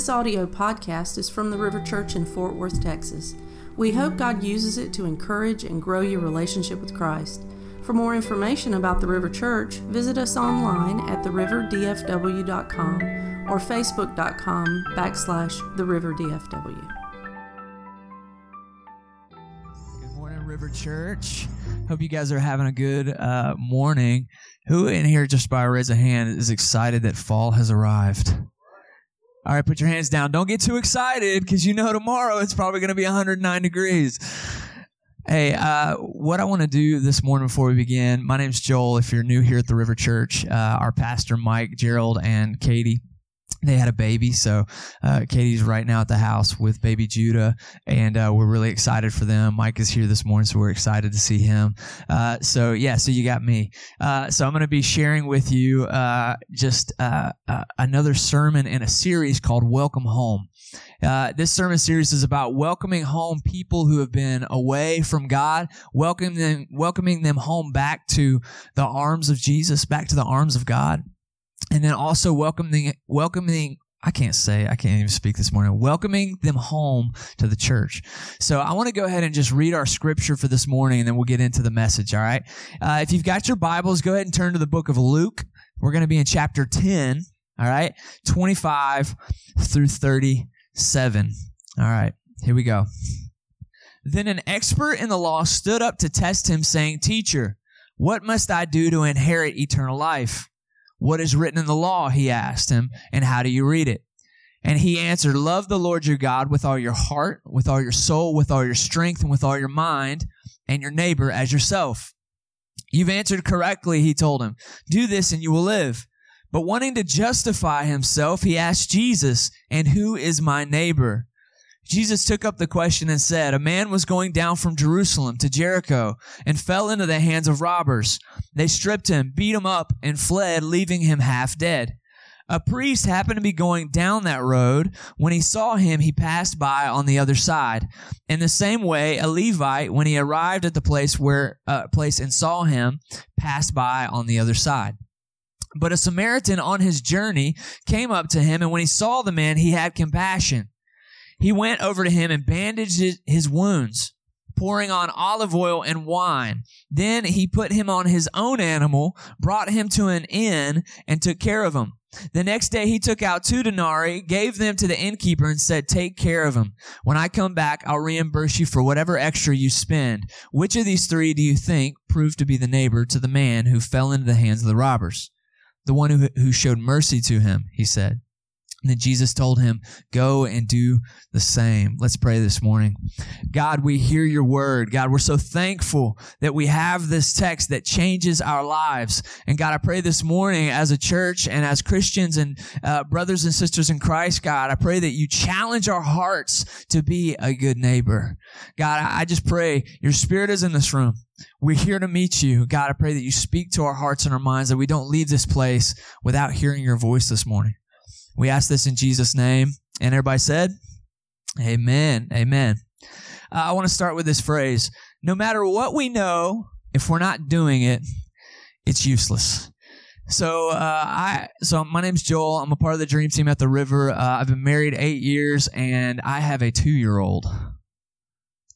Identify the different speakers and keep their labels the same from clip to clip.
Speaker 1: This audio podcast is from the River Church in Fort Worth, Texas. We hope God uses it to encourage and grow your relationship with Christ. For more information about the River Church, visit us online at theriverdfw.com or facebook.com backslash theriverdfw.
Speaker 2: Good morning, River Church. Hope you guys are having a good uh, morning. Who in here, just by a raise of hand, is excited that fall has arrived? All right, put your hands down. Don't get too excited because you know tomorrow it's probably going to be 109 degrees. Hey, uh, what I want to do this morning before we begin, my name's Joel. If you're new here at the River Church, uh, our pastor Mike, Gerald, and Katie they had a baby. So uh, Katie's right now at the house with baby Judah, and uh, we're really excited for them. Mike is here this morning, so we're excited to see him. Uh, so yeah, so you got me. Uh, so I'm going to be sharing with you uh, just uh, another sermon in a series called Welcome Home. this sermon series is about welcoming home people who have been away from God, welcoming them, welcoming them home back to the arms of Jesus, back to the arms of God and then also welcoming welcoming I can't say, I can't even speak this morning, welcoming them home to the church. So I want to go ahead and just read our scripture for this morning and then we'll get into the message, all right? Uh, if you've got your Bibles, go ahead and turn to the book of Luke. We're going to be in chapter 10, all right? 25 through 37. All right, here we go. Then an expert in the law stood up to test him, saying, Teacher, what must I do to inherit eternal life? What is written in the law? He asked him, and how do you read it? And he answered, Love the Lord your God with all your heart, with all your soul, with all your strength, and with all your mind, and your neighbor as yourself. You've answered correctly, he told him. Do this and you will live. But wanting to justify himself, he asked Jesus, And who is my neighbor? Jesus took up the question and said, A man was going down from Jerusalem to Jericho and fell into the hands of robbers. They stripped him, beat him up, and fled, leaving him half dead. A priest happened to be going down that road. When he saw him, he passed by on the other side. In the same way, a Levite, when he arrived at the place where uh, place and saw him, passed by on the other side. But a Samaritan on his journey came up to him, and when he saw the man, he had compassion he went over to him and bandaged his wounds, pouring on olive oil and wine. Then he put him on his own animal, brought him to an inn, and took care of him. The next day he took out two denarii, gave them to the innkeeper, and said, Take care of him. When I come back, I'll reimburse you for whatever extra you spend. Which of these three do you think proved to be the neighbor to the man who fell into the hands of the robbers? The one who, who showed mercy to him, he said. And then Jesus told him, Go and do the same. Let's pray this morning. God, we hear your word. God, we're so thankful that we have this text that changes our lives. And God, I pray this morning as a church and as Christians and uh, brothers and sisters in Christ, God, I pray that you challenge our hearts to be a good neighbor. God, I just pray your spirit is in this room. We're here to meet you. God, I pray that you speak to our hearts and our minds, that we don't leave this place without hearing your voice this morning. We ask this in Jesus' name. And everybody said, Amen. Amen. Uh, I want to start with this phrase No matter what we know, if we're not doing it, it's useless. So, uh, I, so my name's Joel. I'm a part of the dream team at the river. Uh, I've been married eight years and I have a two year old.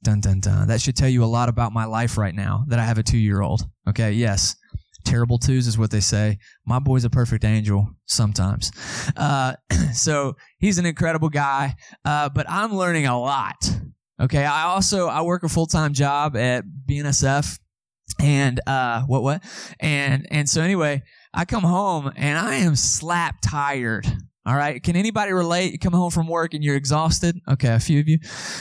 Speaker 2: Dun, dun, dun. That should tell you a lot about my life right now that I have a two year old. Okay. Yes terrible twos is what they say. My boy's a perfect angel sometimes. Uh, so he's an incredible guy, uh, but I'm learning a lot. Okay. I also, I work a full-time job at BNSF and, uh, what, what? And, and so anyway, I come home and I am slap tired. All right. Can anybody relate? You come home from work and you're exhausted. Okay. A few of you.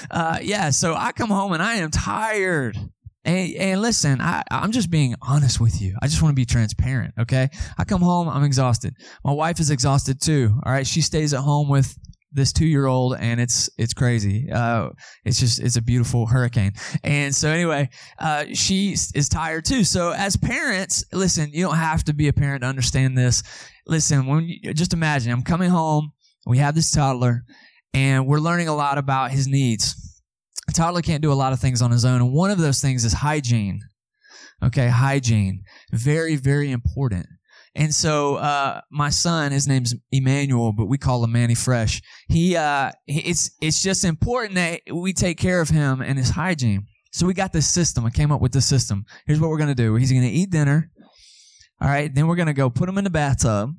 Speaker 2: Uh, yeah. So I come home and I am tired. And, and listen, I, I'm just being honest with you. I just want to be transparent, okay? I come home, I'm exhausted. My wife is exhausted too, all right? She stays at home with this two year old and it's it's crazy uh it's just it's a beautiful hurricane and so anyway uh she is tired too so as parents listen you don't have to be a parent to understand this listen when you, just imagine i'm coming home we have this toddler and we're learning a lot about his needs a toddler can't do a lot of things on his own. And one of those things is hygiene. Okay, hygiene. Very, very important. And so uh, my son, his name's Emmanuel, but we call him Manny Fresh. He uh, it's it's just important that we take care of him and his hygiene. So we got this system. I came up with this system. Here's what we're gonna do. He's gonna eat dinner. All right. Then we're gonna go put him in the bathtub,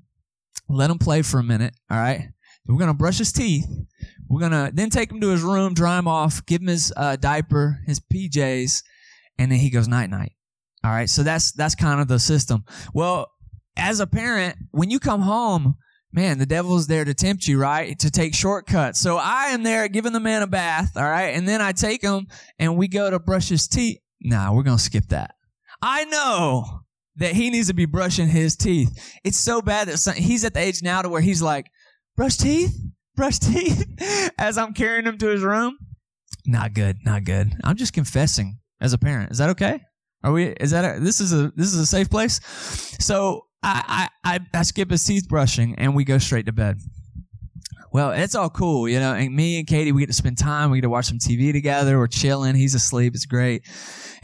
Speaker 2: let him play for a minute. All right. We're gonna brush his teeth. We're gonna then take him to his room, dry him off, give him his uh, diaper, his PJs, and then he goes night night. All right. So that's that's kind of the system. Well, as a parent, when you come home, man, the devil's there to tempt you, right? To take shortcuts. So I am there giving the man a bath, all right? And then I take him and we go to brush his teeth. Nah, we're going to skip that. I know that he needs to be brushing his teeth. It's so bad that some, he's at the age now to where he's like, brush teeth, brush teeth, as I'm carrying him to his room. Not good, not good. I'm just confessing as a parent. Is that okay? Are we? Is that a, this is a this is a safe place? So I, I, I skip his teeth brushing and we go straight to bed. Well, it's all cool, you know. And me and Katie, we get to spend time. We get to watch some TV together. We're chilling. He's asleep. It's great.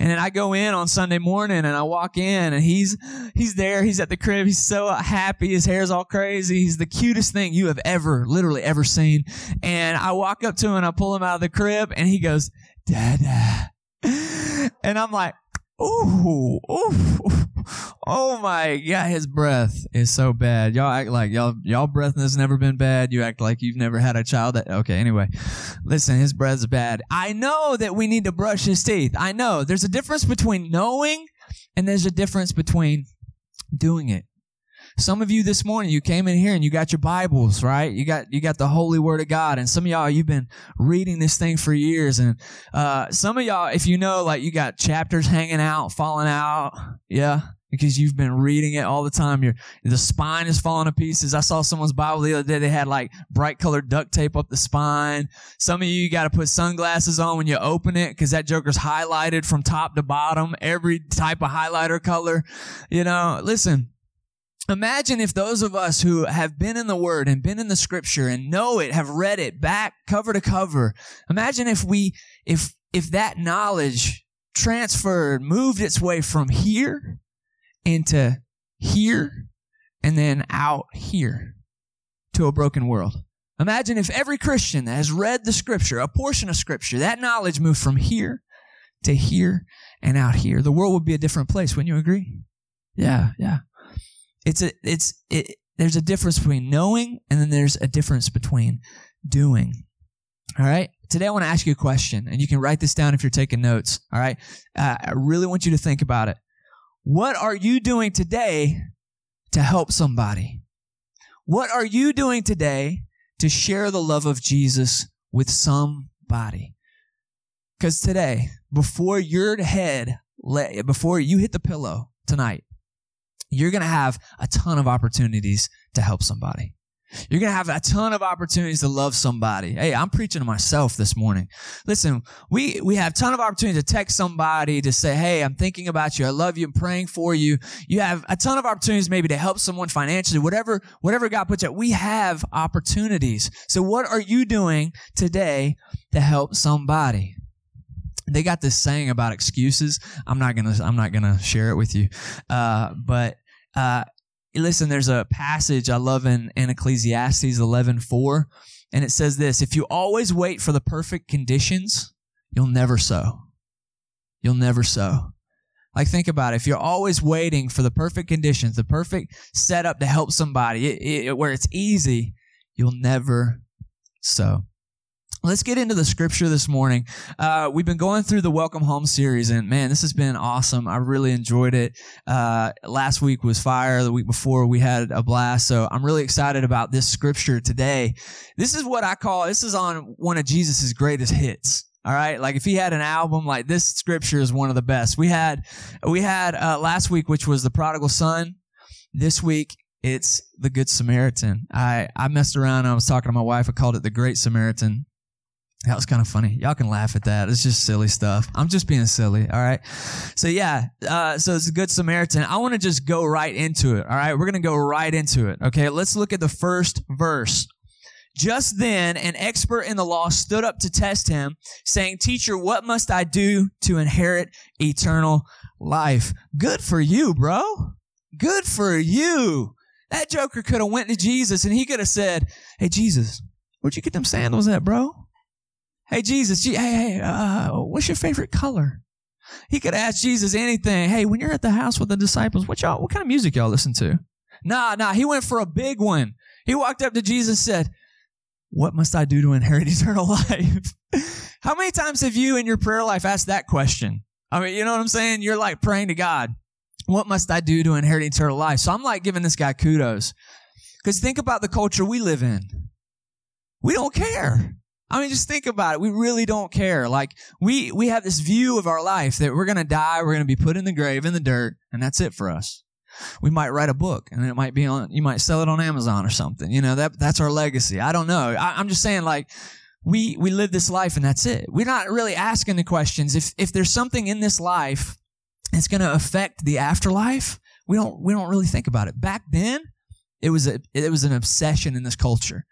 Speaker 2: And then I go in on Sunday morning and I walk in and he's he's there. He's at the crib. He's so happy. His hair's all crazy. He's the cutest thing you have ever, literally ever seen. And I walk up to him and I pull him out of the crib and he goes, "Dada," and I'm like, Ooh, ooh, oh my god, his breath is so bad. Y'all act like y'all y'all breath has never been bad. You act like you've never had a child that okay, anyway. Listen, his breath's bad. I know that we need to brush his teeth. I know. There's a difference between knowing and there's a difference between doing it. Some of you this morning, you came in here and you got your Bibles, right? You got, you got the Holy Word of God. And some of y'all, you've been reading this thing for years. And, uh, some of y'all, if you know, like you got chapters hanging out, falling out. Yeah. Because you've been reading it all the time. Your, the spine is falling to pieces. I saw someone's Bible the other day. They had like bright colored duct tape up the spine. Some of you, you got to put sunglasses on when you open it because that joker's highlighted from top to bottom. Every type of highlighter color. You know, listen, Imagine if those of us who have been in the Word and been in the Scripture and know it, have read it back cover to cover. Imagine if we, if, if that knowledge transferred, moved its way from here into here and then out here to a broken world. Imagine if every Christian that has read the Scripture, a portion of Scripture, that knowledge moved from here to here and out here. The world would be a different place. Wouldn't you agree? Yeah, yeah. It's a it's it, there's a difference between knowing and then there's a difference between doing. All right. Today I want to ask you a question, and you can write this down if you're taking notes. All right. Uh, I really want you to think about it. What are you doing today to help somebody? What are you doing today to share the love of Jesus with somebody? Because today, before your head, lay before you hit the pillow tonight, you're going to have a ton of opportunities to help somebody. You're going to have a ton of opportunities to love somebody. Hey, I'm preaching to myself this morning. Listen, we, we have a ton of opportunities to text somebody to say, Hey, I'm thinking about you. I love you. I'm praying for you. You have a ton of opportunities maybe to help someone financially, whatever, whatever God puts out. We have opportunities. So what are you doing today to help somebody? they got this saying about excuses. I'm not gonna I'm not gonna share it with you, uh, but uh, listen. There's a passage I love in, in Ecclesiastes 11:4, and it says this: If you always wait for the perfect conditions, you'll never sow. You'll never sow. Like think about it. If you're always waiting for the perfect conditions, the perfect setup to help somebody, it, it, where it's easy, you'll never sow. Let's get into the scripture this morning. Uh, we've been going through the Welcome Home series, and man, this has been awesome. I really enjoyed it. Uh, last week was fire. The week before, we had a blast. So I'm really excited about this scripture today. This is what I call this is on one of Jesus's greatest hits. All right, like if he had an album, like this scripture is one of the best. We had we had uh, last week, which was the prodigal son. This week it's the Good Samaritan. I I messed around. I was talking to my wife. I called it the Great Samaritan that was kind of funny. Y'all can laugh at that. It's just silly stuff. I'm just being silly. All right. So yeah. Uh, so it's a good Samaritan. I want to just go right into it. All right. We're going to go right into it. Okay. Let's look at the first verse. Just then, an expert in the law stood up to test him, saying, Teacher, what must I do to inherit eternal life? Good for you, bro. Good for you. That joker could have went to Jesus and he could have said, Hey, Jesus, where'd you get them sandals at, bro? Hey, Jesus, hey, hey, uh, what's your favorite color? He could ask Jesus anything. Hey, when you're at the house with the disciples, what y'all, what kind of music y'all listen to? Nah, nah, he went for a big one. He walked up to Jesus and said, what must I do to inherit eternal life? How many times have you in your prayer life asked that question? I mean, you know what I'm saying? You're like praying to God, what must I do to inherit eternal life? So I'm like giving this guy kudos. Because think about the culture we live in. We don't care. I mean, just think about it. We really don't care. Like we, we have this view of our life that we're going to die, we're going to be put in the grave, in the dirt, and that's it for us. We might write a book and it might be on, you might sell it on Amazon or something. You know, that, that's our legacy. I don't know. I, I'm just saying like, we, we live this life and that's it. We're not really asking the questions. If, if there's something in this life that's going to affect the afterlife, we don't, we don't really think about it. Back then, it was a, it was an obsession in this culture.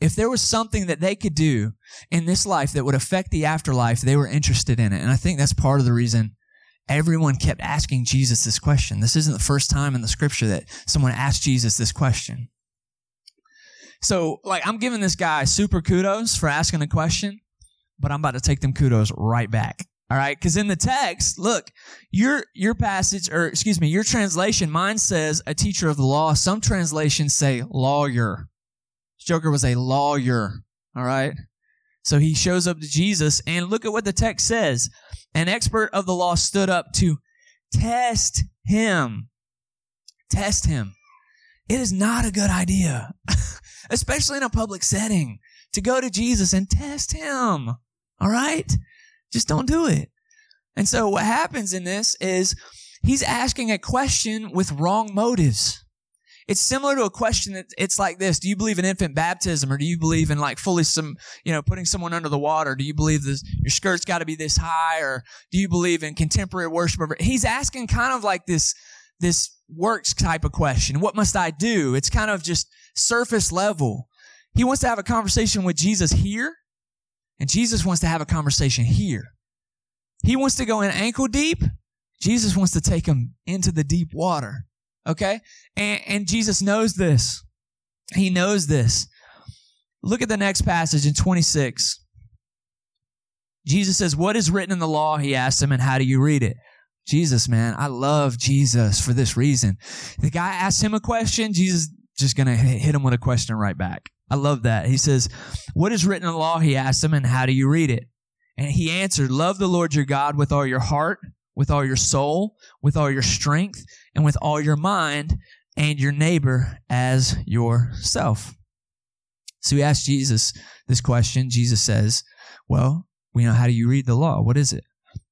Speaker 2: If there was something that they could do in this life that would affect the afterlife, they were interested in it. And I think that's part of the reason everyone kept asking Jesus this question. This isn't the first time in the scripture that someone asked Jesus this question. So, like, I'm giving this guy super kudos for asking a question, but I'm about to take them kudos right back. All right. Cause in the text, look, your, your passage, or excuse me, your translation, mine says a teacher of the law. Some translations say lawyer. Joker was a lawyer. All right. So he shows up to Jesus and look at what the text says. An expert of the law stood up to test him. Test him. It is not a good idea, especially in a public setting, to go to Jesus and test him. All right? Just don't do it. And so what happens in this is he's asking a question with wrong motives. It's similar to a question that it's like this. Do you believe in infant baptism or do you believe in like fully some, you know, putting someone under the water? Do you believe this, your skirt's got to be this high or do you believe in contemporary worship? He's asking kind of like this, this works type of question. What must I do? It's kind of just surface level. He wants to have a conversation with Jesus here and Jesus wants to have a conversation here. He wants to go in ankle deep. Jesus wants to take him into the deep water. Okay? And, and Jesus knows this. He knows this. Look at the next passage in 26. Jesus says, What is written in the law? He asked him, and how do you read it? Jesus, man, I love Jesus for this reason. The guy asks him a question, Jesus just gonna hit him with a question right back. I love that. He says, What is written in the law? He asked him, and how do you read it? And he answered, Love the Lord your God with all your heart, with all your soul, with all your strength, and with all your mind, and your neighbor as yourself. So we asked Jesus this question. Jesus says, Well, we know how do you read the law? What is it?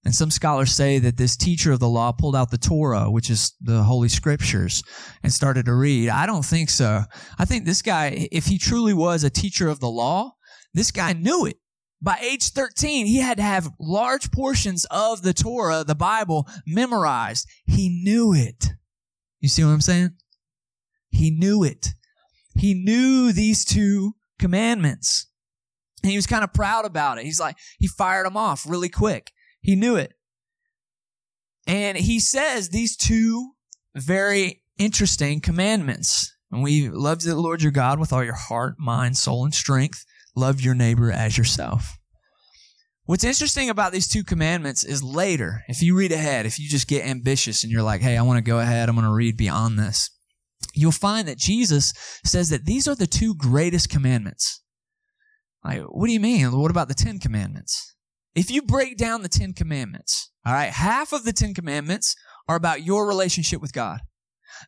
Speaker 2: And some scholars say that this teacher of the law pulled out the Torah, which is the Holy Scriptures, and started to read. I don't think so. I think this guy, if he truly was a teacher of the law, this guy knew it. By age 13, he had to have large portions of the Torah, the Bible, memorized. He knew it. You see what I'm saying? He knew it. He knew these two commandments. And he was kind of proud about it. He's like, he fired them off really quick. He knew it. And he says these two very interesting commandments. And we love the Lord your God with all your heart, mind, soul, and strength. Love your neighbor as yourself. What's interesting about these two commandments is later, if you read ahead, if you just get ambitious and you're like, hey, I want to go ahead, I'm going to read beyond this, you'll find that Jesus says that these are the two greatest commandments. Like, what do you mean? What about the Ten Commandments? If you break down the Ten Commandments, all right, half of the Ten Commandments are about your relationship with God.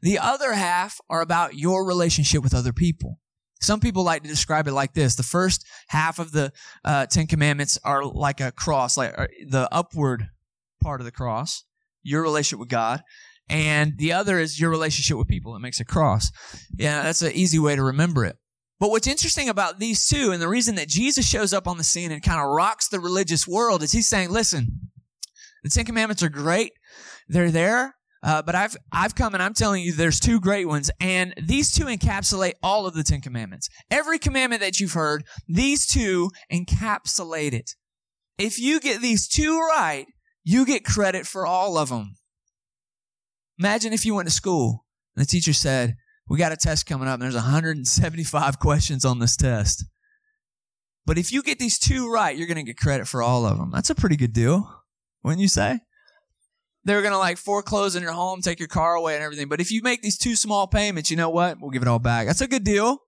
Speaker 2: The other half are about your relationship with other people. Some people like to describe it like this. The first half of the uh, Ten Commandments are like a cross, like uh, the upward part of the cross, your relationship with God. And the other is your relationship with people. It makes a cross. Yeah, that's an easy way to remember it. But what's interesting about these two, and the reason that Jesus shows up on the scene and kind of rocks the religious world, is he's saying, listen, the Ten Commandments are great. They're there. Uh, but I've I've come and I'm telling you there's two great ones, and these two encapsulate all of the Ten Commandments. Every commandment that you've heard, these two encapsulate it. If you get these two right, you get credit for all of them. Imagine if you went to school And the teacher said, We got a test coming up, and there's 175 questions on this test. But if you get these two right, you're going to get credit for all of them. That's a pretty good deal, wouldn't you say? They're going to like foreclose on your home, take your car away, and everything. But if you make these two small payments, you know what? We'll give it all back. That's a good deal.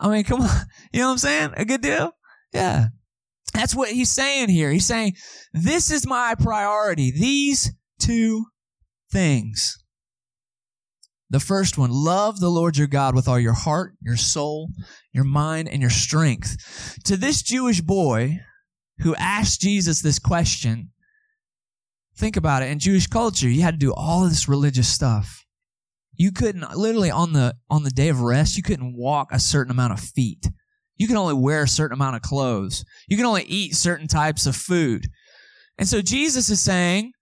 Speaker 2: I mean, come on. You know what I'm saying? A good deal? Yeah. That's what he's saying here. He's saying, this is my priority. These two things. The first one, love the Lord your God with all your heart, your soul, your mind, and your strength. To this Jewish boy who asked Jesus this question, think about it. In Jewish culture, you had to do all this religious stuff. You couldn't, literally on the, on the day of rest, you couldn't walk a certain amount of feet. You can only wear a certain amount of clothes. You can only eat certain types of food. And so Jesus is saying,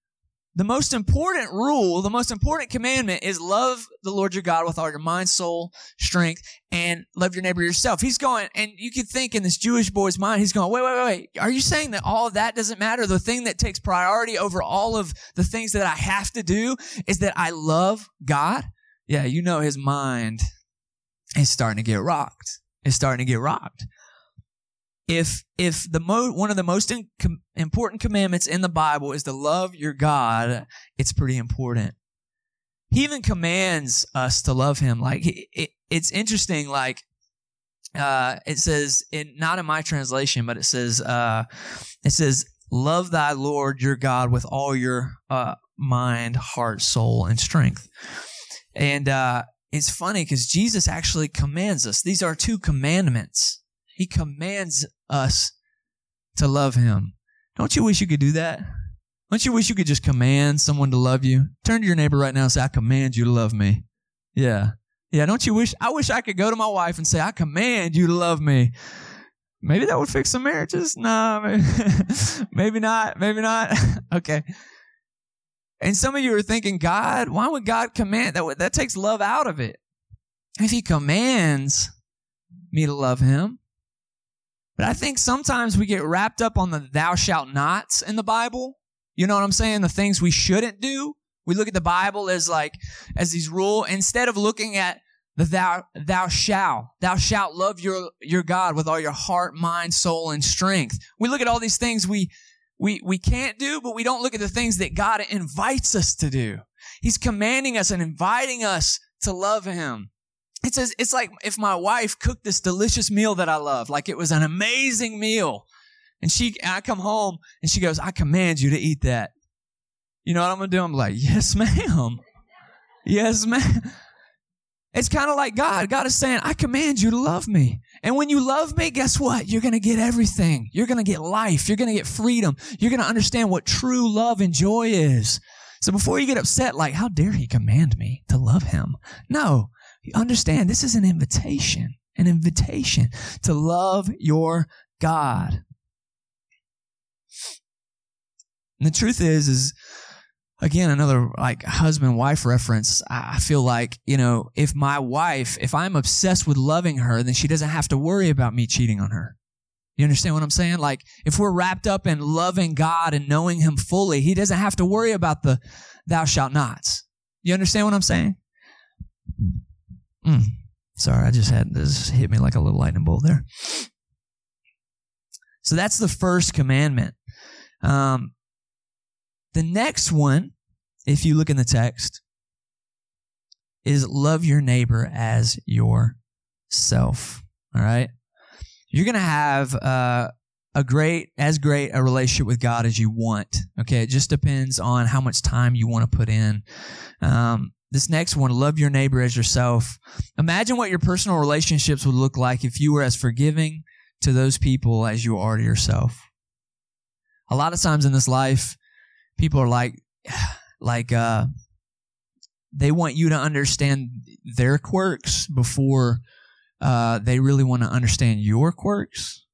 Speaker 2: the most important rule, the most important commandment is love the Lord your God with all your mind, soul, strength, and love your neighbor yourself. He's going, and you could think in this Jewish boy's mind, he's going, wait, wait, wait, wait, Are you saying that all of that doesn't matter? The thing that takes priority over all of the things that I have to do is that I love God? Yeah, you know his mind is starting to get rocked. It's starting to get rocked if if the mo- one of the most in- com- important commandments in the Bible is to love your God, it's pretty important. He even commands us to love Him. Like it, it, it's interesting. Like uh, it says in not in my translation, but it says uh, it says love thy Lord your God with all your uh, mind, heart, soul, and strength. And uh, it's funny because Jesus actually commands us. These are two commandments he commands us to love him. Don't you wish you could do that? Don't you wish you could just command someone to love you? Turn to your neighbor right now and say, I command you to love me. Yeah. Yeah. Don't you wish, I wish I could go to my wife and say, I command you to love me. Maybe that would fix some marriages. Nah, maybe, maybe not. Maybe not. okay. And some of you are thinking, God, why would God command that? That takes love out of it. If he commands me to love him, but I think sometimes we get wrapped up on the thou shalt nots in the Bible. You know what I'm saying? The things we shouldn't do. We look at the Bible as like, as these rules, instead of looking at the thou, thou shalt, thou shalt love your, your God with all your heart, mind, soul, and strength. We look at all these things we, we, we can't do, but we don't look at the things that God invites us to do. He's commanding us and inviting us to love Him it says it's like if my wife cooked this delicious meal that I love, like it was an amazing meal. And she, I come home and she goes, I command you to eat that. You know what I'm gonna do? I'm like, yes, ma'am. Yes, ma'am. It's kind of like God. God is saying, I command you to love me. And when you love me, guess what? You're to get everything. You're to get life. You're to get freedom. You're to understand what true love and joy is. So before you get upset, like, how dare he command me to love him? No, understand this is an invitation, an invitation to love your God. And the truth is, is again, another like husband wife reference. I feel like, you know, if my wife, if I'm obsessed with loving her, then she doesn't have to worry about me cheating on her. You understand what I'm saying? Like, if we're wrapped up in loving God and knowing Him fully, He doesn't have to worry about the thou shalt nots. You understand what I'm saying? Mm. Sorry, I just had this hit me like a little lightning bolt there. So that's the first commandment. Um, the next one, if you look in the text, is love your neighbor as yourself. All right. You're going to have uh, a great, as great a relationship with God as you want. Okay. It just depends on how much time you want to put in. Um, this next one, love your neighbor as yourself. Imagine what your personal relationships would look like if you were as forgiving to those people as you are to yourself. A lot of times in this life, people are like, like, uh, they want you to understand their quirks before uh, they really want to understand your quirks.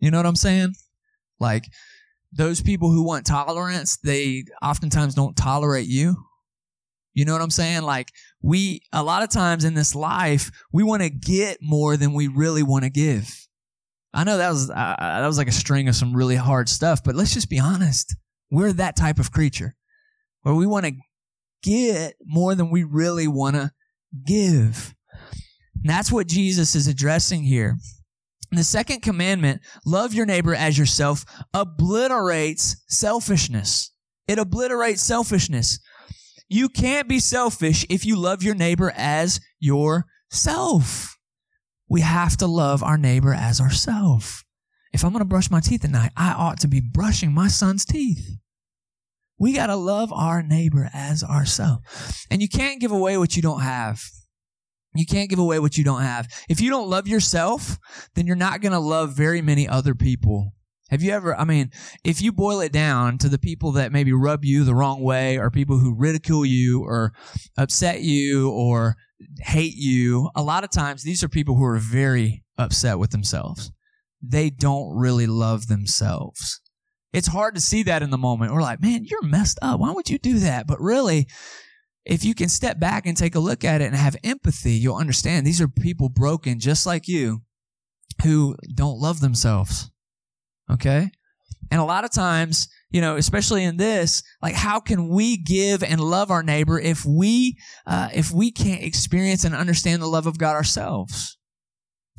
Speaker 2: You know what I'm saying? Like those people who want tolerance, they oftentimes don't tolerate you. You know what I'm saying? Like we, a lot of times in this life, we want to get more than we really want to give. I know that was, uh, that was like a string of some really hard stuff, but let's just be honest. We're that type of creature where we want to get more than we really want to give. And that's what Jesus is addressing here. The second commandment, love your neighbor as yourself, obliterates selfishness. It obliterates selfishness. You can't be selfish if you love your neighbor as yourself. We have to love our neighbor as ourselves. If I'm going to brush my teeth at night, I ought to be brushing my son's teeth. We got to love our neighbor as ourselves. And you can't give away what you don't have. You can't give away what you don't have. If you don't love yourself, then you're not going to love very many other people. Have you ever, I mean, if you boil it down to the people that maybe rub you the wrong way or people who ridicule you or upset you or hate you, a lot of times these are people who are very upset with themselves. They don't really love themselves. It's hard to see that in the moment. We're like, man, you're messed up. Why would you do that? But really, if you can step back and take a look at it and have empathy, you'll understand these are people broken just like you who don't love themselves. Okay? And a lot of times, you know, especially in this, like how can we give and love our neighbor if we uh, if we can't experience and understand the love of God ourselves?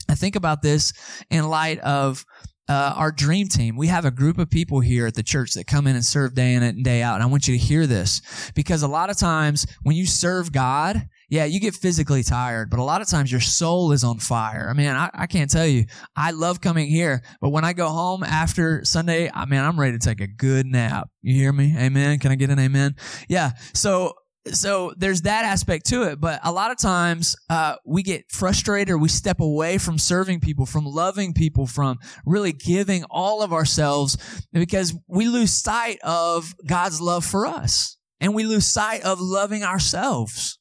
Speaker 2: I think about this in light of uh, our dream team. We have a group of people here at the church that come in and serve day in and day out. And I want you to hear this because a lot of times when you serve God, yeah, you get physically tired, but a lot of times your soul is on fire. I mean, I, I can't tell you, I love coming here, but when I go home after Sunday, I mean, I'm ready to take a good nap. You hear me? Amen. Can I get an amen? Yeah. So so there's that aspect to it but a lot of times uh, we get frustrated we step away from serving people from loving people from really giving all of ourselves because we lose sight of god's love for us and we lose sight of loving ourselves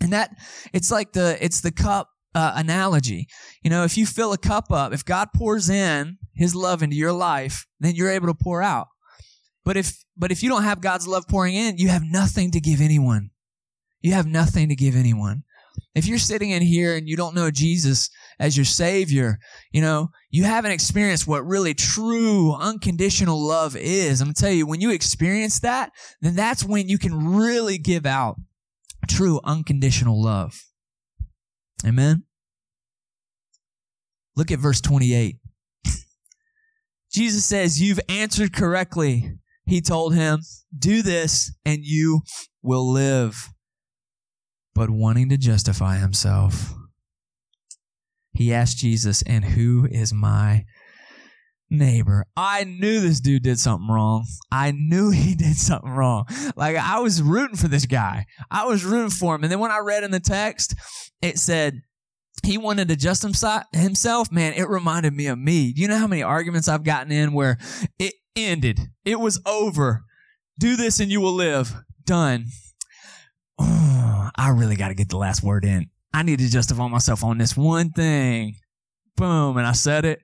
Speaker 2: and that it's like the it's the cup uh, analogy you know if you fill a cup up if god pours in his love into your life then you're able to pour out but if but if you don't have God's love pouring in, you have nothing to give anyone. You have nothing to give anyone. If you're sitting in here and you don't know Jesus as your savior, you know, you haven't experienced what really true unconditional love is. I'm going to tell you, when you experience that, then that's when you can really give out true unconditional love. Amen. Look at verse 28. Jesus says, You've answered correctly he told him, Do this and you will live. But wanting to justify himself, he asked Jesus, And who is my neighbor? I knew this dude did something wrong. I knew he did something wrong. Like I was rooting for this guy. I was rooting for him. And then when I read in the text, it said, he wanted to just himself, man, it reminded me of me. You know how many arguments I've gotten in where it ended? It was over. Do this and you will live. Done. Oh, I really got to get the last word in. I need to justify myself on this one thing. Boom. And I said it.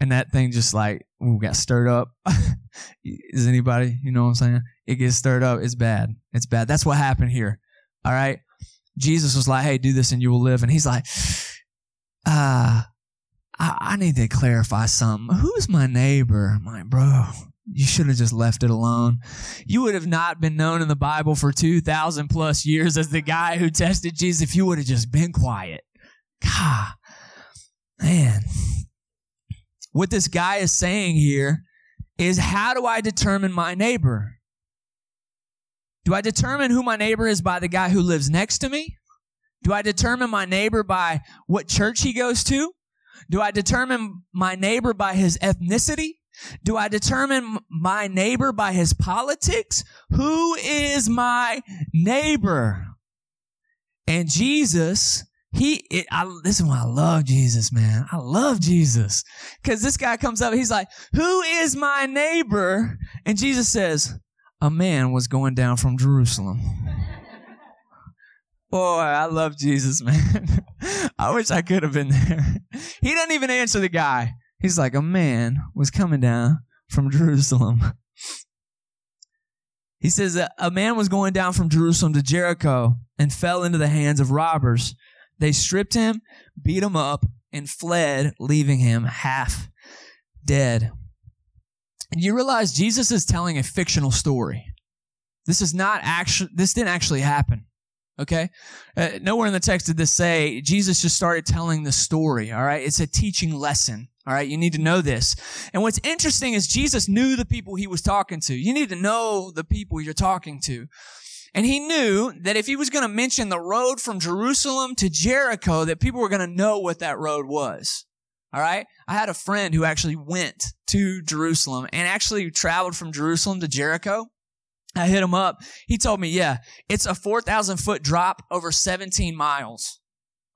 Speaker 2: And that thing just like, ooh, got stirred up. Is anybody, you know what I'm saying? It gets stirred up. It's bad. It's bad. That's what happened here. All right. Jesus was like, hey, do this and you will live. And he's like, uh, I, I need to clarify something. Who's my neighbor? I'm like, bro, you should have just left it alone. You would have not been known in the Bible for 2,000 plus years as the guy who tested Jesus if you would have just been quiet. God, man. What this guy is saying here is how do I determine my neighbor? Do I determine who my neighbor is by the guy who lives next to me? Do I determine my neighbor by what church he goes to? Do I determine my neighbor by his ethnicity? Do I determine my neighbor by his politics? Who is my neighbor? And Jesus, he, it, I, this is why I love Jesus, man. I love Jesus. Cause this guy comes up, he's like, who is my neighbor? And Jesus says, a man was going down from Jerusalem. Boy, I love Jesus, man. I wish I could have been there. He doesn't even answer the guy. He's like, a man was coming down from Jerusalem. He says, a man was going down from Jerusalem to Jericho and fell into the hands of robbers. They stripped him, beat him up, and fled, leaving him half dead. And you realize Jesus is telling a fictional story. This is not actually, this didn't actually happen. Okay? Uh, nowhere in the text did this say Jesus just started telling the story. All right? It's a teaching lesson. All right? You need to know this. And what's interesting is Jesus knew the people he was talking to. You need to know the people you're talking to. And he knew that if he was going to mention the road from Jerusalem to Jericho, that people were going to know what that road was. All right. I had a friend who actually went to Jerusalem and actually traveled from Jerusalem to Jericho. I hit him up. He told me, yeah, it's a 4,000 foot drop over 17 miles.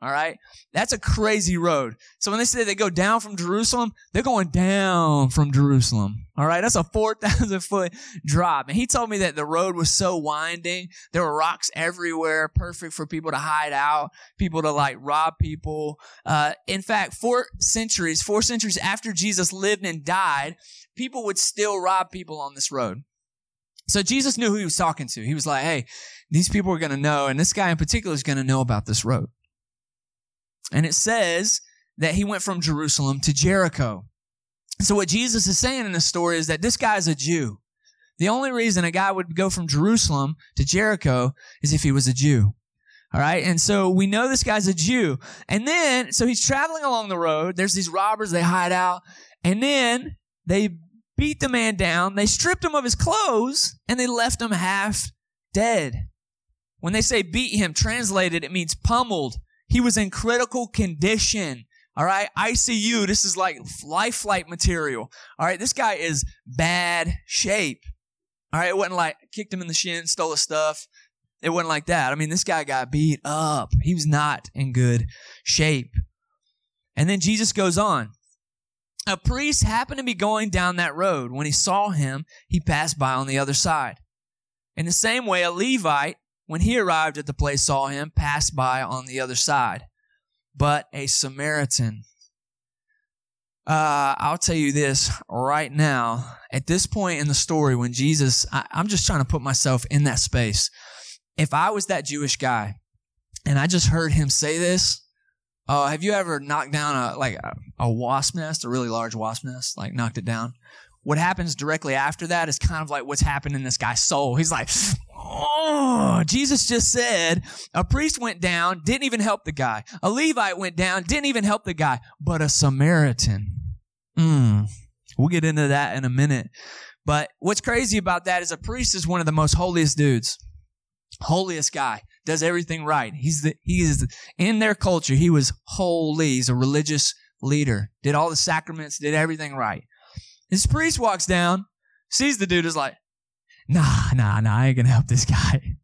Speaker 2: All right. That's a crazy road. So when they say they go down from Jerusalem, they're going down from Jerusalem. All right. That's a 4,000 foot drop. And he told me that the road was so winding. There were rocks everywhere, perfect for people to hide out, people to like rob people. Uh, in fact, four centuries, four centuries after Jesus lived and died, people would still rob people on this road. So Jesus knew who he was talking to. He was like, Hey, these people are going to know. And this guy in particular is going to know about this road. And it says that he went from Jerusalem to Jericho. So what Jesus is saying in this story is that this guy is a Jew. The only reason a guy would go from Jerusalem to Jericho is if he was a Jew. All right. And so we know this guy's a Jew. And then, so he's traveling along the road. There's these robbers. They hide out. And then they beat the man down. They stripped him of his clothes and they left him half dead. When they say beat him, translated, it means pummeled, he was in critical condition. All right. ICU. This is like life flight material. All right. This guy is bad shape. All right. It wasn't like kicked him in the shin, stole his stuff. It wasn't like that. I mean, this guy got beat up. He was not in good shape. And then Jesus goes on. A priest happened to be going down that road. When he saw him, he passed by on the other side. In the same way, a Levite when he arrived at the place, saw him, passed by on the other side. But a Samaritan. Uh, I'll tell you this right now. At this point in the story, when Jesus, I, I'm just trying to put myself in that space. If I was that Jewish guy and I just heard him say this, uh, have you ever knocked down a like a, a, wasp nest, a really large wasp nest, like knocked it down? What happens directly after that is kind of like what's happened in this guy's soul. He's like, Oh, Jesus just said a priest went down, didn't even help the guy. A Levite went down, didn't even help the guy, but a Samaritan. Mm, we'll get into that in a minute. But what's crazy about that is a priest is one of the most holiest dudes. Holiest guy. Does everything right. He's the, he is in their culture. He was holy. He's a religious leader. Did all the sacraments, did everything right. This priest walks down, sees the dude is like, nah, nah, nah, I ain't gonna help this guy.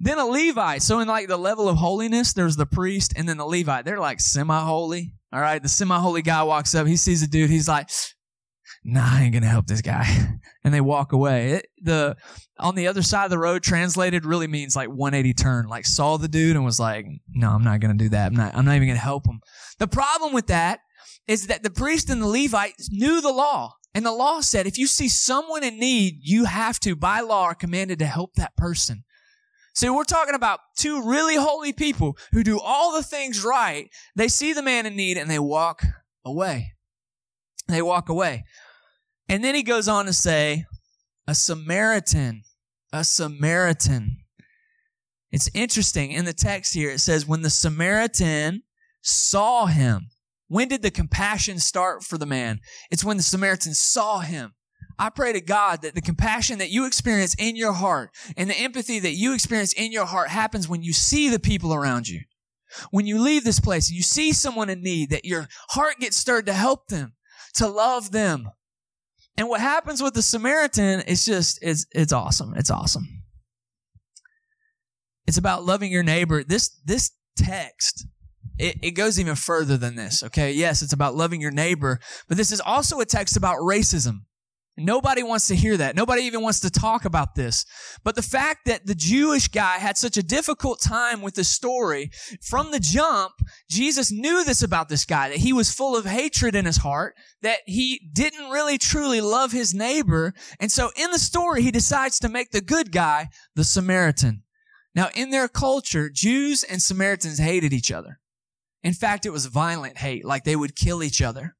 Speaker 2: Then a Levite. So in like the level of holiness, there's the priest and then the Levite. They're like semi-holy. All right. The semi-holy guy walks up. He sees the dude. He's like, nah, I ain't gonna help this guy. And they walk away. It, the, on the other side of the road translated really means like 180 turn. Like saw the dude and was like, no, I'm not gonna do that. I'm not, I'm not even gonna help him. The problem with that is that the priest and the Levite knew the law. And the law said if you see someone in need, you have to, by law, are commanded to help that person. So we're talking about two really holy people who do all the things right. They see the man in need and they walk away. They walk away. And then he goes on to say, a Samaritan, a Samaritan. It's interesting in the text here. It says, when the Samaritan saw him, when did the compassion start for the man? It's when the Samaritan saw him. I pray to God that the compassion that you experience in your heart and the empathy that you experience in your heart happens when you see the people around you. When you leave this place and you see someone in need, that your heart gets stirred to help them, to love them. And what happens with the Samaritan is just, it's, it's awesome. It's awesome. It's about loving your neighbor. This, this text it, it goes even further than this, okay? Yes, it's about loving your neighbor, but this is also a text about racism. Nobody wants to hear that. Nobody even wants to talk about this. But the fact that the Jewish guy had such a difficult time with the story, from the jump, Jesus knew this about this guy, that he was full of hatred in his heart, that he didn't really truly love his neighbor. And so in the story, he decides to make the good guy the Samaritan. Now, in their culture, Jews and Samaritans hated each other. In fact, it was violent hate, like they would kill each other.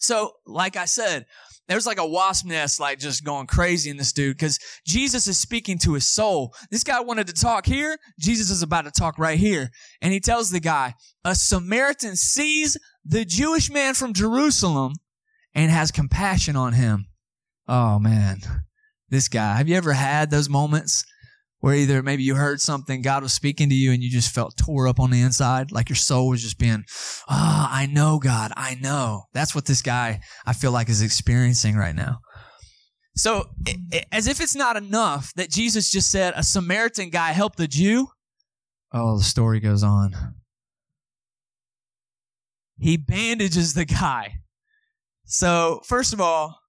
Speaker 2: So, like I said, there's like a wasp nest, like just going crazy in this dude because Jesus is speaking to his soul. This guy wanted to talk here. Jesus is about to talk right here. And he tells the guy, a Samaritan sees the Jewish man from Jerusalem and has compassion on him. Oh man, this guy. Have you ever had those moments where either maybe you heard something, God was speaking to you, and you just felt tore up on the inside, like your soul was just being, ah, oh, I know God, I know. That's what this guy I feel like is experiencing right now. So, as if it's not enough that Jesus just said a Samaritan guy helped the Jew, oh, the story goes on. He bandages the guy. So, first of all,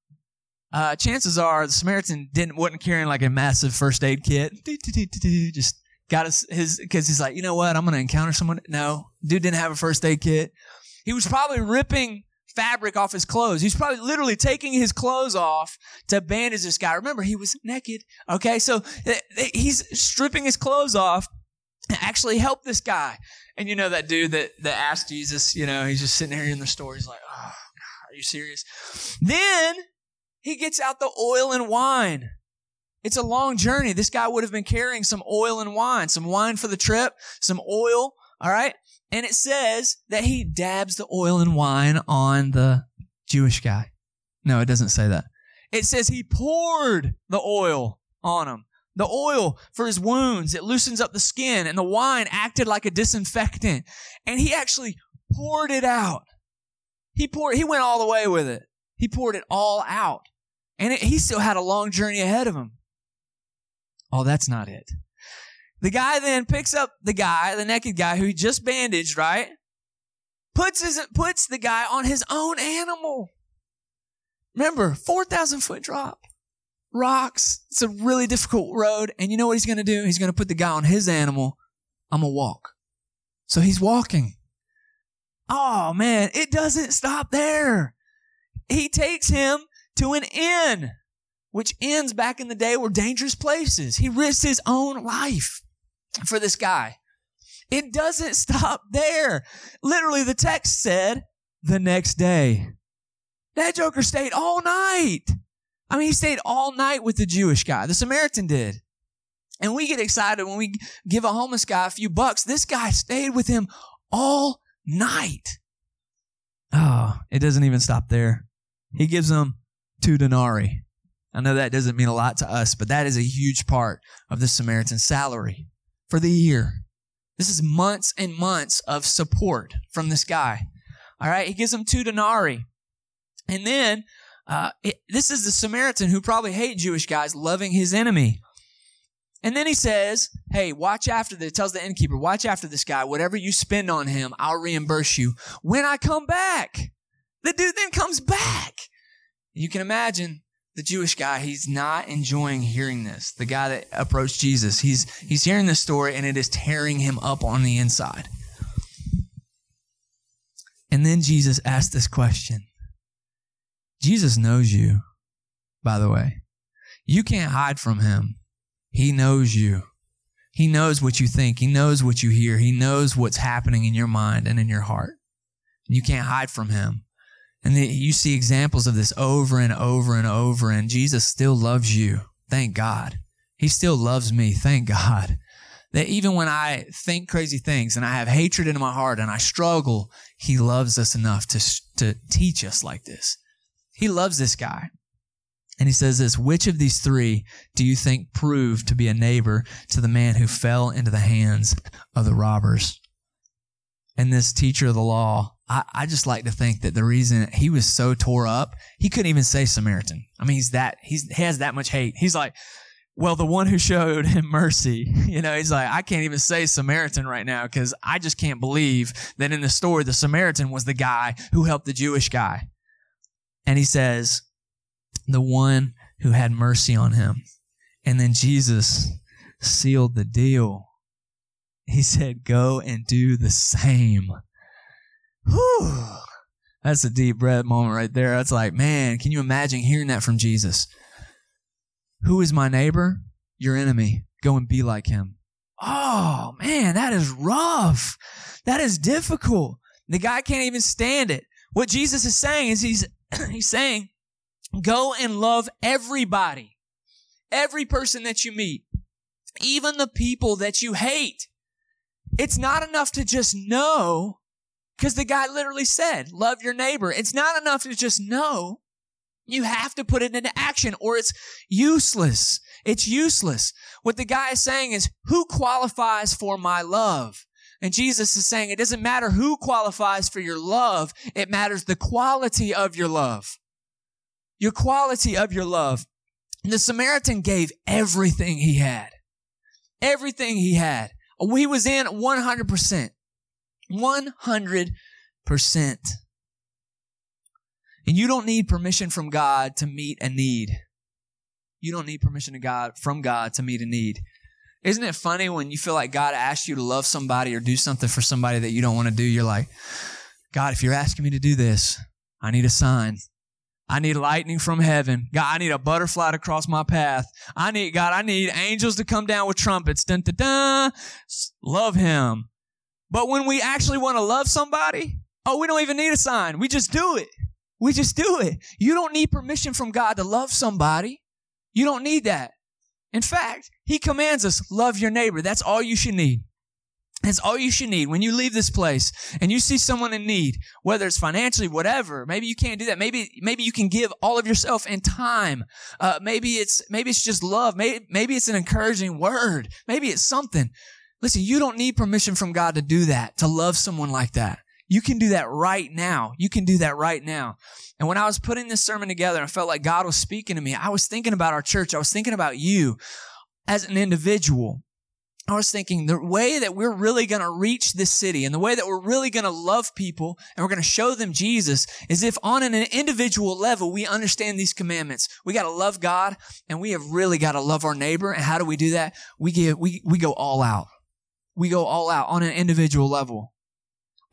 Speaker 2: uh, chances are the Samaritan didn't wasn't carrying like a massive first aid kit. Just got his because he's like, you know what? I'm gonna encounter someone. No, dude didn't have a first aid kit. He was probably ripping fabric off his clothes. He's probably literally taking his clothes off to bandage this guy. Remember, he was naked. Okay, so eh, eh, he's stripping his clothes off to actually help this guy. And you know that dude that that asked Jesus, you know, he's just sitting here in the store. He's like, oh, are you serious? Then he gets out the oil and wine. It's a long journey. This guy would have been carrying some oil and wine, some wine for the trip, some oil. All right. And it says that he dabs the oil and wine on the Jewish guy. No, it doesn't say that. It says he poured the oil on him. The oil for his wounds, it loosens up the skin, and the wine acted like a disinfectant. And he actually poured it out. He poured, he went all the way with it. He poured it all out. And it, he still had a long journey ahead of him. Oh, that's not it. The guy then picks up the guy, the naked guy who he just bandaged, right? Puts his, puts the guy on his own animal. Remember, 4,000 foot drop. Rocks. It's a really difficult road. And you know what he's going to do? He's going to put the guy on his animal. I'm going to walk. So he's walking. Oh man, it doesn't stop there he takes him to an inn, which inns back in the day were dangerous places. He risked his own life for this guy. It doesn't stop there. Literally, the text said the next day. That joker stayed all night. I mean, he stayed all night with the Jewish guy. The Samaritan did. And we get excited when we give a homeless guy a few bucks. This guy stayed with him all night. Oh, it doesn't even stop there. He gives them two denarii. I know that doesn't mean a lot to us, but that is a huge part of the Samaritan's salary for the year. This is months and months of support from this guy. All right, he gives him two denarii. And then uh, it, this is the Samaritan who probably hate Jewish guys loving his enemy. And then he says, Hey, watch after this. Tells the innkeeper, watch after this guy. Whatever you spend on him, I'll reimburse you when I come back. The dude then comes back. You can imagine the Jewish guy, he's not enjoying hearing this. The guy that approached Jesus, he's he's hearing this story and it is tearing him up on the inside. And then Jesus asked this question. Jesus knows you, by the way. You can't hide from him. He knows you. He knows what you think. He knows what you hear. He knows what's happening in your mind and in your heart. You can't hide from him. And the, you see examples of this over and over and over. And Jesus still loves you. Thank God. He still loves me. Thank God. That even when I think crazy things and I have hatred in my heart and I struggle, He loves us enough to, to teach us like this. He loves this guy. And he says this, which of these three do you think proved to be a neighbor to the man who fell into the hands of the robbers? And this teacher of the law I, I just like to think that the reason he was so tore up, he couldn't even say Samaritan. I mean, he's that, he's, he has that much hate. He's like, well, the one who showed him mercy, you know, he's like, I can't even say Samaritan right now because I just can't believe that in the story, the Samaritan was the guy who helped the Jewish guy. And he says, the one who had mercy on him. And then Jesus sealed the deal. He said, go and do the same. Whew. That's a deep breath moment right there. That's like, man, can you imagine hearing that from Jesus? Who is my neighbor? Your enemy. Go and be like him. Oh, man, that is rough. That is difficult. The guy can't even stand it. What Jesus is saying is he's he's saying, go and love everybody, every person that you meet, even the people that you hate. It's not enough to just know, because the guy literally said, love your neighbor. It's not enough to just know. You have to put it into action or it's useless. It's useless. What the guy is saying is, who qualifies for my love? And Jesus is saying it doesn't matter who qualifies for your love. It matters the quality of your love. Your quality of your love. The Samaritan gave everything he had. Everything he had. He was in 100%. 100%. And you don't need permission from God to meet a need. You don't need permission to God from God to meet a need. Isn't it funny when you feel like God asked you to love somebody or do something for somebody that you don't want to do? You're like, God, if you're asking me to do this, I need a sign. I need lightning from heaven. God, I need a butterfly to cross my path. I need, God, I need angels to come down with trumpets. Dun, dun, dun. Love him. But when we actually want to love somebody, oh, we don't even need a sign. We just do it. We just do it. You don't need permission from God to love somebody. You don't need that. In fact, he commands us, love your neighbor. That's all you should need. That's all you should need. When you leave this place and you see someone in need, whether it's financially, whatever, maybe you can't do that. Maybe, maybe you can give all of yourself and time. Uh, maybe it's, maybe it's just love. Maybe, maybe it's an encouraging word. Maybe it's something. Listen, you don't need permission from God to do that, to love someone like that. You can do that right now. You can do that right now. And when I was putting this sermon together, I felt like God was speaking to me. I was thinking about our church. I was thinking about you as an individual. I was thinking the way that we're really going to reach this city and the way that we're really going to love people and we're going to show them Jesus is if on an individual level we understand these commandments. We got to love God and we have really got to love our neighbor. And how do we do that? We give, we, we go all out. We go all out on an individual level.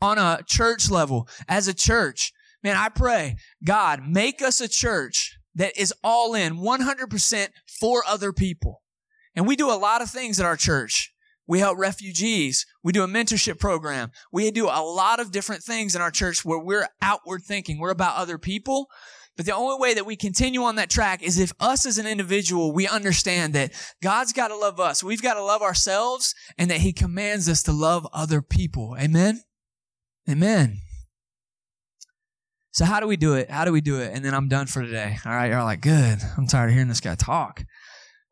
Speaker 2: On a church level, as a church, man, I pray, God, make us a church that is all in 100% for other people. And we do a lot of things at our church. We help refugees. We do a mentorship program. We do a lot of different things in our church where we're outward thinking. We're about other people. But the only way that we continue on that track is if us as an individual, we understand that God's got to love us. We've got to love ourselves and that he commands us to love other people. Amen. Amen. So how do we do it? How do we do it? And then I'm done for today. All right. You're like, good. I'm tired of hearing this guy talk.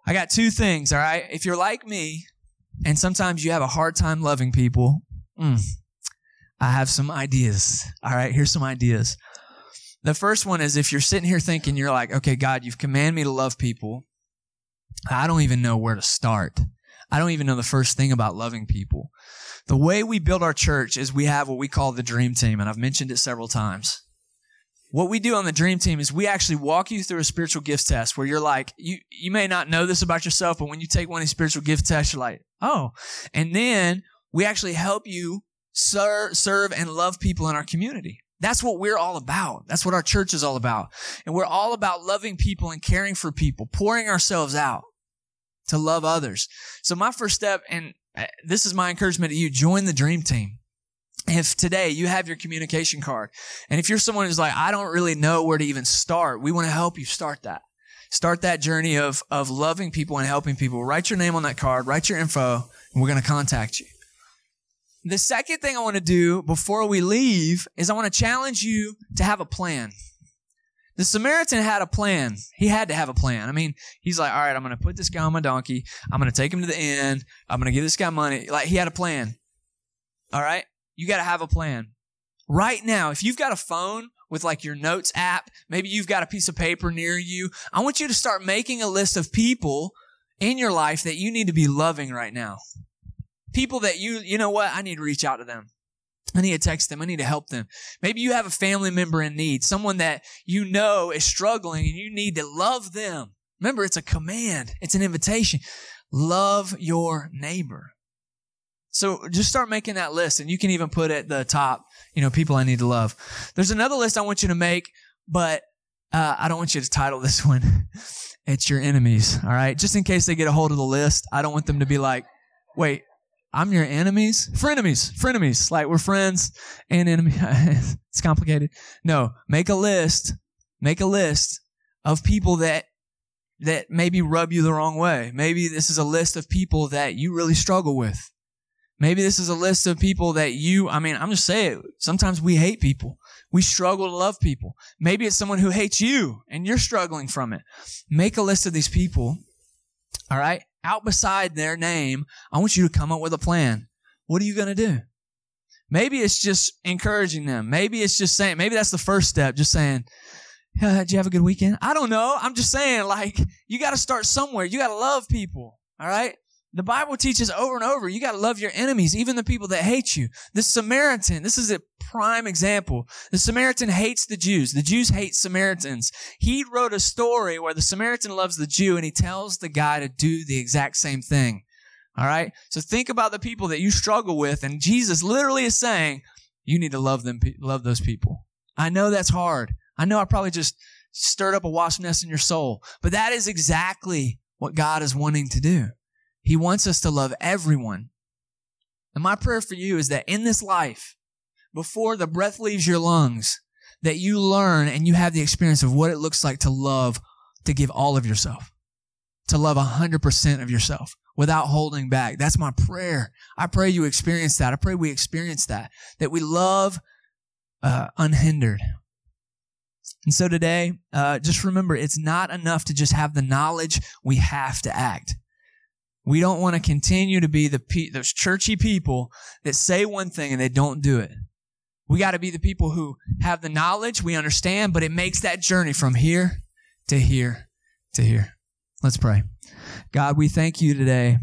Speaker 2: I got two things, all right? If you're like me, and sometimes you have a hard time loving people, mm, I have some ideas. All right, here's some ideas. The first one is if you're sitting here thinking, you're like, okay, God, you've commanded me to love people. I don't even know where to start. I don't even know the first thing about loving people. The way we build our church is we have what we call the dream team, and I've mentioned it several times what we do on the dream team is we actually walk you through a spiritual gift test where you're like you you may not know this about yourself but when you take one of these spiritual gift tests you're like oh and then we actually help you serve serve and love people in our community that's what we're all about. That's what our church is all about. And we're all about loving people and caring for people pouring ourselves out to love others. So my first step and uh, this is my encouragement to you join the dream team. If today you have your communication card and if you're someone who's like i don't really know where to even start we want to help you start that. Start that journey of of loving people and helping people. Write your name on that card write your info and we're going to contact you the second thing i want to do before we leave is i want to challenge you to have a plan the Samaritan had a plan. He had to have a plan. I mean, he's like, all right, I'm going to put this guy on my donkey. I'm going to take him to the inn. I'm going to give this guy money. Like, he had a plan. All right. You got to have a plan. Right now, if you've got a phone with like your notes app, maybe you've got a piece of paper near you, I want you to start making a list of people in your life that you need to be loving right now. People that you, you know what? I need to reach out to them. I need to text them. I need to help them. Maybe you have a family member in need, someone that you know is struggling and you need to love them. Remember, it's a command. It's an invitation. Love your neighbor. So just start making that list and you can even put at the top, you know, people I need to love. There's another list I want you to make, but uh, I don't want you to title this one. it's your enemies. All right. Just in case they get a hold of the list, I don't want them to be like, wait, I'm your enemies? Frenemies. Frenemies. Like we're friends and enemies. it's complicated. No, make a list Make a list of people that that maybe rub you the wrong way. Maybe this is a list of people that you really struggle with. Maybe this is a list of people that you, I mean, I'm just saying, sometimes we hate people. We struggle to love people. Maybe it's someone who hates you and you're struggling from it. Make a list of these people. All right. Out beside their name, I want you to come up with a plan. What are you going to do? Maybe it's just encouraging them. Maybe it's just saying, maybe that's the first step, just saying, yeah, did you have a good weekend? I don't know. I'm just saying, like, you got to start somewhere. You got to love people. All right. The Bible teaches over and over, you got to love your enemies, even the people that hate you. The Samaritan, this is a prime example. The Samaritan hates the Jews. The Jews hate Samaritans. He wrote a story where the Samaritan loves the Jew and he tells the guy to do the exact same thing. All right. So think about the people that you struggle with. And Jesus literally is saying, you need to love them, love those people. I know that's hard. I know I probably just stirred up a wasp nest in your soul, but that is exactly what God is wanting to do. He wants us to love everyone. And my prayer for you is that in this life, before the breath leaves your lungs, that you learn and you have the experience of what it looks like to love, to give all of yourself, to love 100% of yourself without holding back. That's my prayer. I pray you experience that. I pray we experience that, that we love uh, unhindered. And so today, uh, just remember, it's not enough to just have the knowledge. We have to act. We don't want to continue to be the pe- those churchy people that say one thing and they don't do it. We got to be the people who have the knowledge, we understand, but it makes that journey from here to here to here. Let's pray. God, we thank you today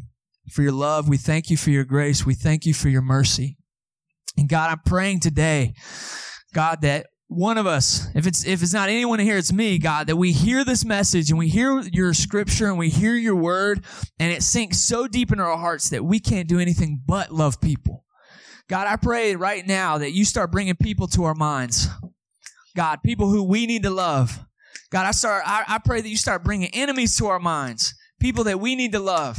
Speaker 2: for your love. We thank you for your grace. We thank you for your mercy. And God, I'm praying today, God, that one of us, if it's if it's not anyone here, it's me, God, that we hear this message and we hear your scripture and we hear your word, and it sinks so deep into our hearts that we can't do anything but love people. God, I pray right now that you start bringing people to our minds. God, people who we need to love. God, I start. I, I pray that you start bringing enemies to our minds, people that we need to love.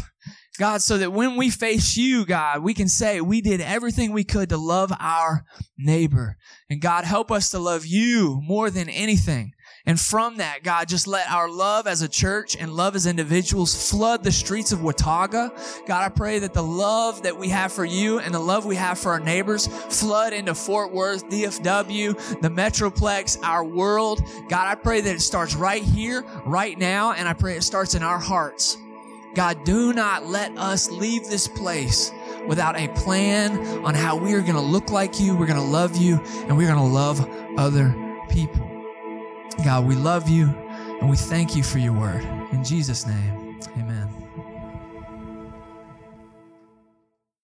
Speaker 2: God, so that when we face you, God, we can say we did everything we could to love our neighbor. And God, help us to love you more than anything. And from that, God, just let our love as a church and love as individuals flood the streets of Watauga. God, I pray that the love that we have for you and the love we have for our neighbors flood into Fort Worth, DFW, the Metroplex, our world. God, I pray that it starts right here, right now, and I pray it starts in our hearts. God, do not let us leave this place without a plan on how we are going to look like you, we're going to love you, and we're going to love other people. God, we love you and we thank you for your word. In Jesus' name.